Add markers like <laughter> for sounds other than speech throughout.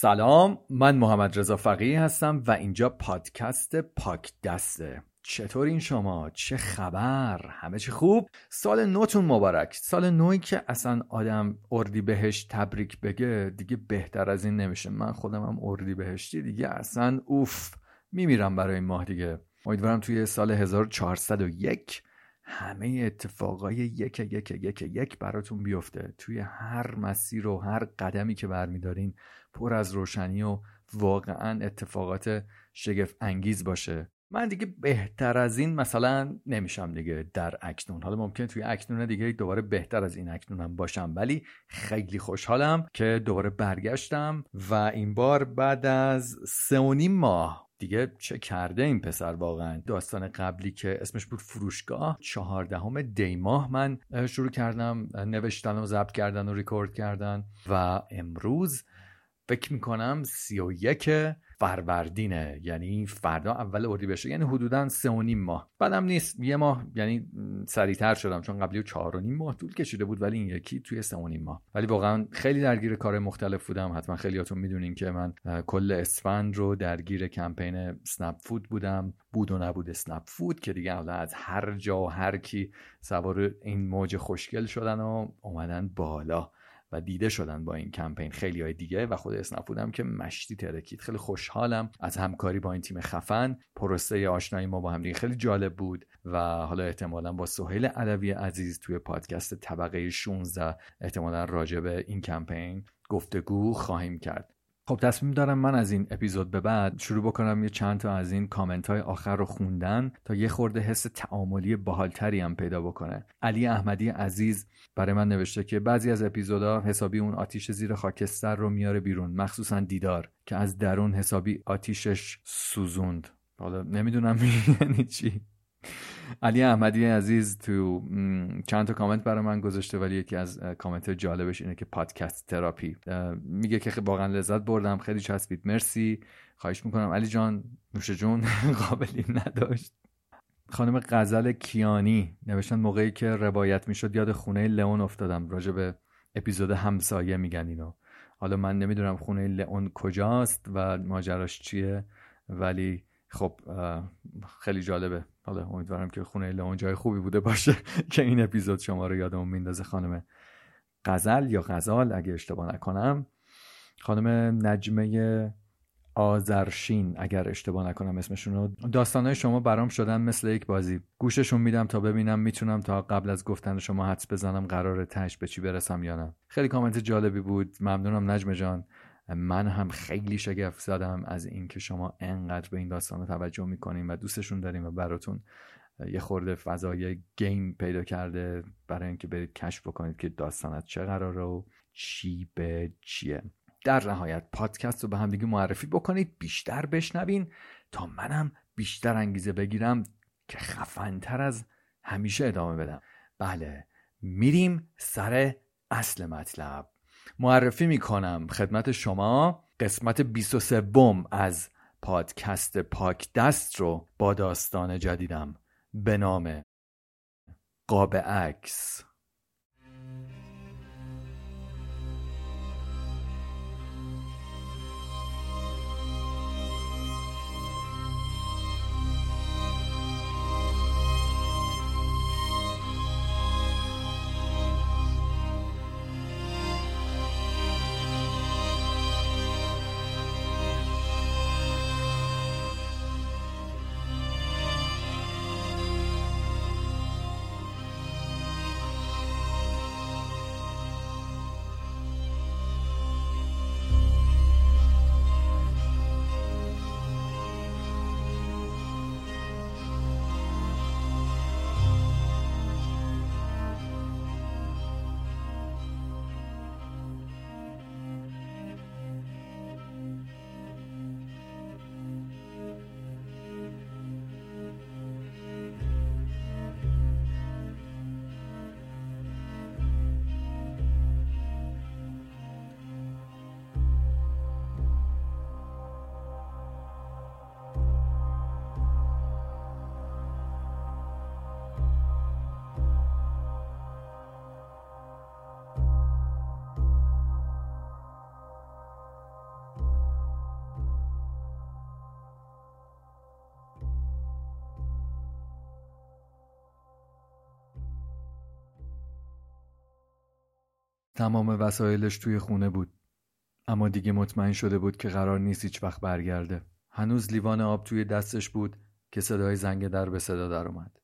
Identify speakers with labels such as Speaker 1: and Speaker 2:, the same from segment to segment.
Speaker 1: سلام من محمد رضا فقیه هستم و اینجا پادکست پاک دسته. چطور این شما؟ چه خبر؟ همه چی خوب؟ سال نوتون مبارک. سال نوی که اصلا آدم اردی بهش تبریک بگه دیگه بهتر از این نمیشه. من خودم هم اردی بهشتی دیگه اصلا اوف میمیرم برای این ماه دیگه. امیدوارم توی سال 1401 همه اتفاقای یک یک یک یک براتون بیفته. توی هر مسیر و هر قدمی که برمیدارین پر از روشنی و واقعا اتفاقات شگفت انگیز باشه. من دیگه بهتر از این مثلا نمیشم دیگه در اکنون. حالا ممکنه توی اکنون دیگه دوباره بهتر از این اکنونم باشم ولی خیلی خوشحالم که دوباره برگشتم و این بار بعد از سه و نیم ماه. دیگه چه کرده این پسر واقعا؟ داستان قبلی که اسمش بود فروشگاه چهاردهم دی ماه من شروع کردم نوشتن و ضبط کردن و ریکورد کردن و امروز فکر می‌کنم سی و یک فروردینه. یعنی فردا اول اردیبهشت یعنی حدودا سه و نیم ماه. بعدم نیست. یه ماه یعنی سریعتر شدم چون قبلی چهار و نیم ماه طول کشیده بود ولی این یکی توی سه و نیم ماه. ولی واقعا خیلی درگیر کار مختلف بودم. حتما خیلیاتون می‌دونین که من کل اسفند رو درگیر کمپین سنپ فود بودم. بود و نبود سنپ فود که دیگه حالا از هر جا و هر کی سوار این موج خوشگل شدن و اومدن بالا. و دیده شدن با این کمپین خیلی های دیگه و خود اسنپ که مشتی ترکید خیلی خوشحالم از همکاری با این تیم خفن. پروسه آشنایی ما با هم دیگه خیلی جالب بود و حالا احتمالا با سهیل علوی عزیز توی پادکست طبقه 16 احتمالا راجع به این کمپین گفتگو خواهیم کرد. خب تصمیم دارم من از این اپیزود به بعد شروع بکنم. یه چند تا از این کامنت های آخر رو خوندن تا یه خورده حس تعاملی باحالتری هم پیدا بکنه. علی احمدی عزیز برای من نوشته که بعضی از اپیزودها حسابی اون آتیش زیر خاکستر رو میاره بیرون مخصوصا دیدار که از درون حسابی آتیشش سوزوند. حالا نمی‌دونم <laughs> یعنی چی. علی احمدی عزیز تو چند تا کامنت برای من گذاشته ولی یکی از کامنت جالبش اینه که پادکست تراپی. میگه که واقعا لذت بردم خیلی چسبید. مرسی. خواهش می‌کنم. علی جان نوش جون <laughs> قابلی نداشت. خانم غزل کیانی نوشتن موقعی که روایت می‌شد یاد خونه لئون افتادم. راجع به اپیزود همسایه میگن اینو. حالا من نمی‌دونم خونه لئون کجاست و ماجراش چیه ولی خب خیلی جالبه. حالا امیدوارم که خونه لئون جای خوبی بوده باشه <laughs> که این اپیزود شما رو یادمون میندازه خانم غزل یا غزال اگه اشتباه نکنم. خانم نجمه آزرشین اگر اشتباه نکنم اسمشون رو. داستانهای شما برام شدن مثل یک بازی. گوششون میدم تا ببینم می‌تونم تا قبل از گفتن شما حدس بزنم قرار تش به چی برسم یا نه. خیلی کامنت جالبی بود. ممنونم نجمه جان. من هم خیلی شگفت زدم از اینکه شما انقدر به این داستان توجه می‌کنین و دوستشون داریم و براتون یه خورده فضای گیم پیدا کرده برای اینکه برید کشف بکنید که داستانت چه قراره و چی به چیه. در نهایت پادکست رو به همدیگه معرفی بکنید بیشتر بشنوین تا منم بیشتر انگیزه بگیرم که خفنتر از همیشه ادامه بدم. بله میریم سر اصل مطلب. معرفی می‌کنم خدمت شما. قسمت 23 بم از پادکست پاک دست رو با داستان جدیدم به نام قاب عکس. تمام وسایلش توی خونه بود. اما دیگه مطمئن شده بود که قرار نیست هیچ وقت برگرده. هنوز لیوان آب توی دستش بود که صدای زنگ در به صدا در اومد.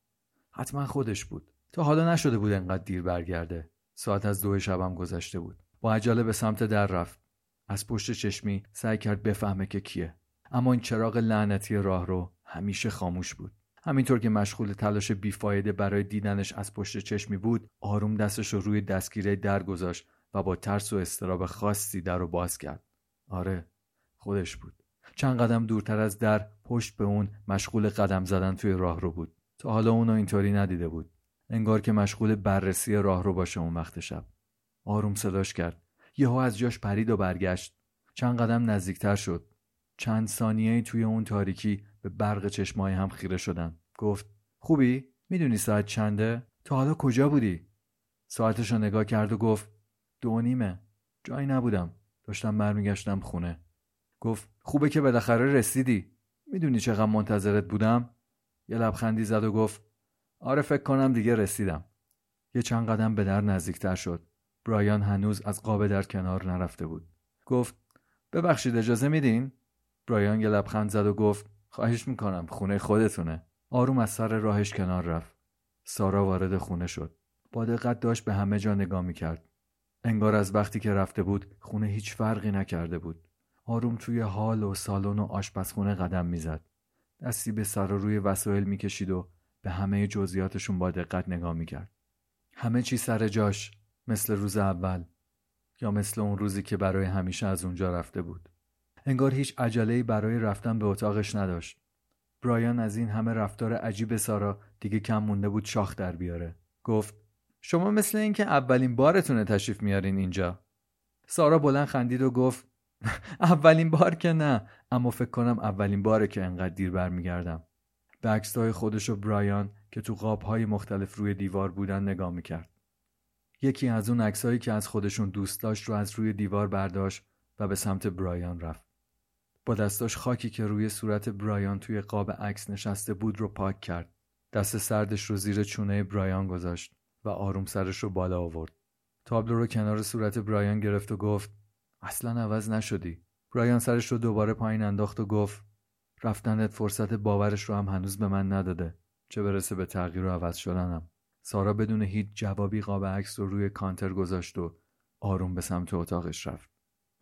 Speaker 1: حتما خودش بود. تا حالا نشده بود انقدر دیر برگرده. ساعت از دو شبم گذشته بود. با عجله به سمت در رفت. از پشت چشمی سعی کرد بفهمه که کیه. اما این چراغ لعنتی راه رو همیشه خاموش بود. همینطور که مشغول تلاش بیفایده برای دیدنش از پشت چشمی بود آروم دستش رو روی دستگیره در گذاشت و با ترس و استراب خاصی در رو باز کرد. آره خودش بود. چند قدم دورتر از در پشت به اون مشغول قدم زدن توی راه رو بود. تا حالا اونو اینطوری ندیده بود. انگار که مشغول بررسی راه رو باشه اون وقت شب. آروم صداش کرد. یهو از جاش پرید و برگشت. چند قدم نزدیکتر شد. چند ثانیه توی اون تاریکی به برق چشمای هم خیره شدن گفت خوبی؟ می‌دونی ساعت چنده؟ تا حالا کجا بودی؟ ساعتش رو نگاه کرد و گفت دو نیمه. جایی نبودم. داشتم برمیگشتم خونه. گفت خوبه که بالاخره رسیدی. می‌دونی چقدر منتظرت بودم؟ یه لبخندی زد و گفت آره فکر کنم دیگه رسیدم. یه چند قدم به در نزدیکتر شد. برایان هنوز از قاب در کنار نرفته بود. گفت ببخشید اجازه میدین؟ برایان یه لبخند زد و گفت خواهش می‌کنم خونه خودتونه. آروم از سر راهش کنار رفت. سارا وارد خونه شد. با دقت داشت به همه جا نگاه می‌کرد. انگار از وقتی که رفته بود خونه هیچ فرقی نکرده بود. آروم توی حال و سالن و آشپزخونه قدم می‌زد. دستی به سر و روی وسایل می‌کشید و به همه جزئیاتشون با دقت نگاه می‌کرد. همه چی سر جاش مثل روز اول یا مثل اون روزی که برای همیشه از اونجا رفته بود. انگار هیچ عجله‌ای برای رفتن به اتاقش نداشت. برایان از این همه رفتار عجیب سارا دیگه کم مونده بود شاخ در بیاره. گفت شما مثل اینکه اولین بارتونه تشریف میارین اینجا. سارا بلند خندید و گفت <laughs> اولین بار که نه اما فکر کنم اولین باره که انقدر دیر برمیگردم. به عکسهای خودش و برایان که تو قابهای مختلف روی دیوار بودن نگاه می‌کرد. یکی از اون عکسهایی که از خودشون دوست داشت رو از روی دیوار برداشت و به سمت برایان رفت. با دستاش خاکی که روی صورت برایان توی قاب عکس نشسته بود رو پاک کرد. دست سردش رو زیر چونه برایان گذاشت و آروم سرش رو بالا آورد. تابلو رو کنار صورت برایان گرفت و گفت اصلا عوض نشدی. برایان سرش رو دوباره پایین انداخت و گفت رفتنت فرصت باورش رو هم هنوز به من نداده. چه برسه به تغییر و عوض شدنم. سارا بدون هیچ جوابی قاب عکس رو روی کانتر گذاشت و آروم به سمت اتاقش رفت.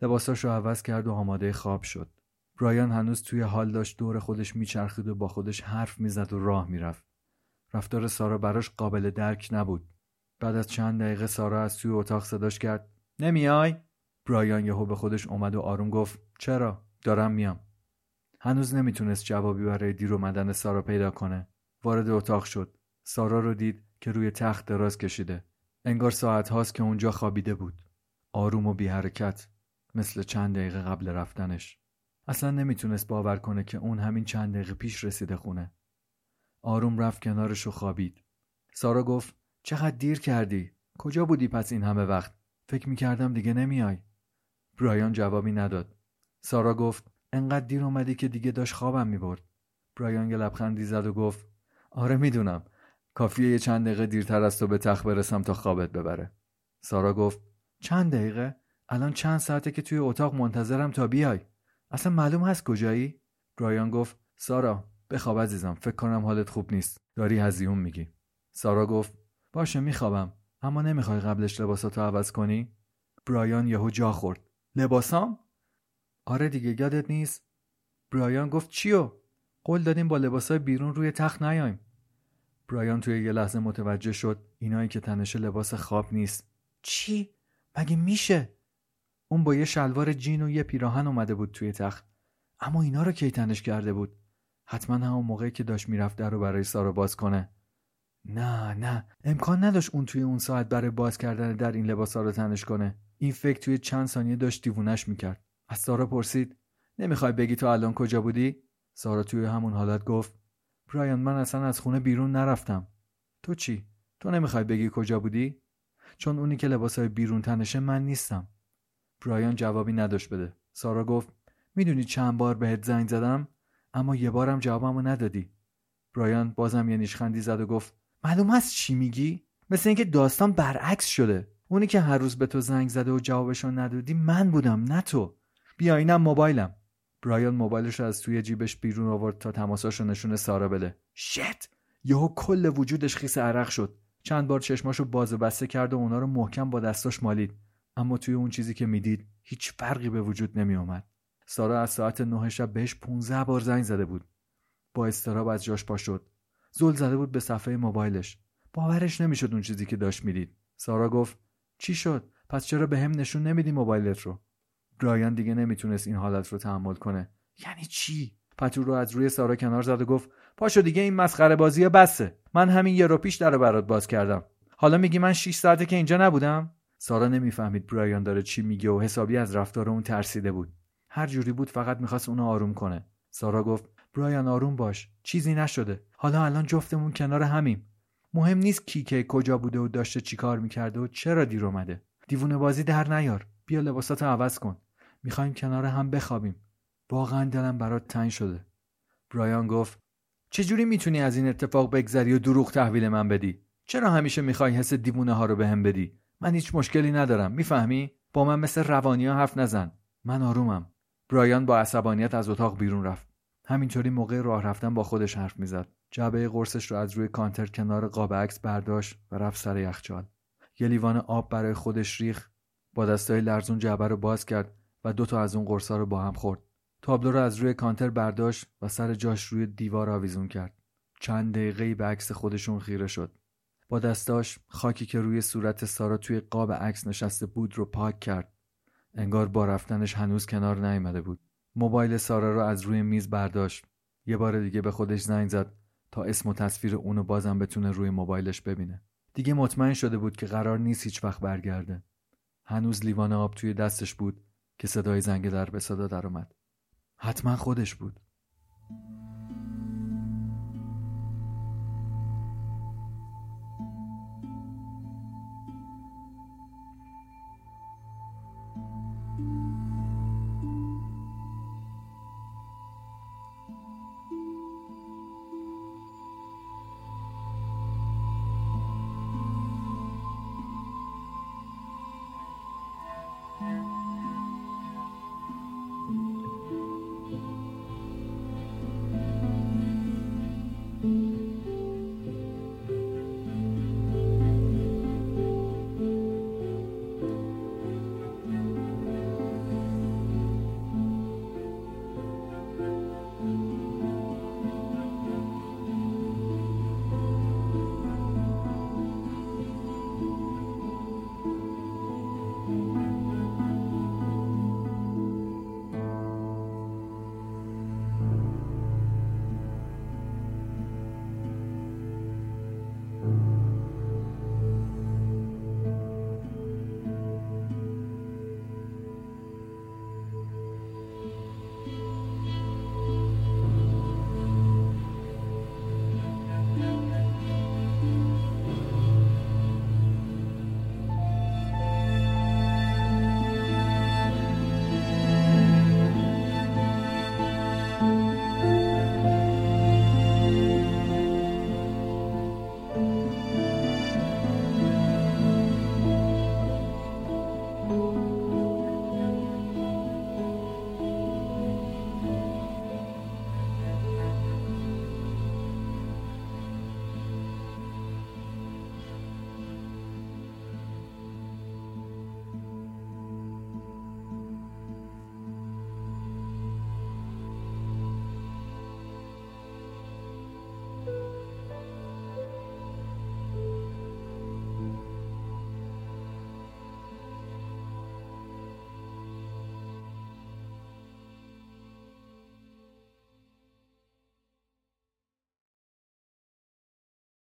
Speaker 1: لباساش رو عوض کرد و آماده خواب شد. برایان هنوز توی حال داشت دور خودش میچرخید و با خودش حرف می‌زد و راه می‌رفت. رفتار سارا براش قابل درک نبود. بعد از چند دقیقه سارا از توی اتاق صداش کرد. نمیای؟ برایان یهو به خودش اومد و آروم گفت. چرا؟ دارم میام. هنوز نمی‌تونست جوابی برای دیر اومدن سارا پیدا کنه. وارد اتاق شد. سارا رو دید که روی تخت دراز کشیده. انگار ساعت هاست که اونجا خوابیده بود. آروم و بی حرکت مثل چند دقیقه قبل رفتنش. اصلا نمی‌تونست باور کنه که اون همین چند دقیقه پیش رسیده خونه. آروم رفت کنارش و خوابید. سارا گفت چقدر دیر کردی؟ کجا بودی پس این همه وقت؟ فکر می‌کردم دیگه نمیای. برایان جوابی نداد. سارا گفت انقدر دیر اومدی که دیگه داشت خوابم می‌برد. برایان یه لبخندی زد و گفت آره می‌دونم. کافیه یه چند دقیقه دیرتر از تو به تخت برسم تا خوابت ببره. سارا گفت چند دقیقه؟ الان چند ساعته که توی اتاق منتظرم تا بیای. اصلا معلوم هست کجایی؟ برایان گفت سارا بخواب عزیزم فکر کنم حالت خوب نیست. داری هزیون میگی. سارا گفت باشه میخوابم. اما نمی‌خوای قبلش لباساتو عوض کنی؟ برایان یهو جا خورد. لباسام؟ آره دیگه یادت نیست؟ برایان گفت چیو؟ قول دادیم با لباسای بیرون روی تخت نیایم. برایان توی یه لحظه متوجه شد اینایی که تنش لباس خواب نیست. چی؟ مگه میشه؟ اون با یه شلوار جین و یه پیراهن اومده بود توی تخت. اما اینا رو کی تنش کرده بود. حتما همون موقعی که داشت می‌رفت در رو برای سارا باز کنه. نه نه. امکان نداشت اون توی اون ساعت برای باز کردن در این لباس رو تنش کنه. این فکر توی چند ثانیه داشت دیوونش می‌کرد. از سارا پرسید نمی‌خوای بگی تو الان کجا بودی؟ سارا توی همون حالت گفت برایان من اصلا از خونه بیرون نرفتم. تو چی؟ تو نمی‌خوای بگی کجا بودی؟ چون اونی که لباسای بیرون تنشه من نیستم. برایان جوابی نداشت بده. سارا گفت می‌دونی چند بار بهت زنگ زدم اما یه بارم جوابمو ندادی. برایان بازم یه نیشخندی زد و گفت معلوم هست چی میگی؟ مثل اینکه داستان برعکس شده. اونی که هر روز به تو زنگ زده و جوابشو ندادی من بودم نه تو. بیا اینم موبایلم. برایان موبایلش از توی جیبش بیرون آورد تا تماساش رو نشون سارا بده. شت! یهو کل وجودش خیس عرق شد. چند بار چشماشو باز و بسته کرد و اونا رو محکم با دستاش مالید. اما توی اون چیزی که می‌دید هیچ فرقی به وجود نمی اومد. سارا از ساعت نه شب بهش 15 بار زنگ زده بود. با استراب از جاش پا شد. زل زده بود به صفحه موبایلش. باورش نمی‌شد اون چیزی که داشت می‌دید. سارا گفت چی شد؟ پس چرا به هم نشون نمیدی موبایلت رو؟ برایان دیگه نمی‌تونست این حالت رو تحمل کنه. یعنی چی؟ پتو رو از روی سارا کنار زد و گفت پاشو دیگه این مسخره بازی بسه. من همین یه رو پیش در برات باز کردم. حالا میگی من 6 ساعته که اینجا نبودم؟ سارا نمی‌فهمید برایان داره چی میگه و حسابی از رفتار اون ترسیده بود. هر جوری بود فقط می‌خواست اونو آروم کنه. سارا گفت برایان آروم باش چیزی نشده. حالا الان جفتمون کنار همیم. مهم نیست کی که کجا بوده و داشته چی کار می‌کرده و چرا دیر اومده. دیوونه بازی در نیار. بیا لباساتو عوض کن. می‌خوایم کنار هم بخوابیم. واقعا دلم برات تنگ شده. برایان گفت چجوری می‌تونی از این اتفاق بگذری و دروغ تحویل من بدی؟ چرا همیشه می‌خوای حس دیوونه ها رو بهم بدی؟ من هیچ مشکلی ندارم. می‌فهمی؟ با من مثل روانی ها حرف نزن. من آرومم. برایان با عصبانیت از اتاق بیرون رفت. همینطوری موقع راه رفتن با خودش حرف می‌زد. جعبه قرصش رو از روی کانتر کنار قاب عکس برداشت و رفت سر یخچال. یه لیوان آب برای خودش ریخ با دستای لرزون جعبه رو باز کرد و دو تا از اون قرصا رو با هم خورد. تابلو رو از روی کانتر برداشت و سر جاش روی دیوار آویزون کرد. چند دقیقه به عکس خودشون خیره شد. با دستاش خاکی که روی صورت سارا توی قاب عکس نشسته بود رو پاک کرد. انگار با رفتنش هنوز کنار نیامده بود. موبایل سارا رو از روی میز برداشت. یه بار دیگه به خودش زنگ زد تا اسم و تصویر اونو بازم بتونه روی موبایلش ببینه. دیگه مطمئن شده بود که قرار نیست هیچ وقت برگرده. هنوز لیوان آب توی دستش بود که صدای زنگ در به صدا درآمد حتما خودش بود.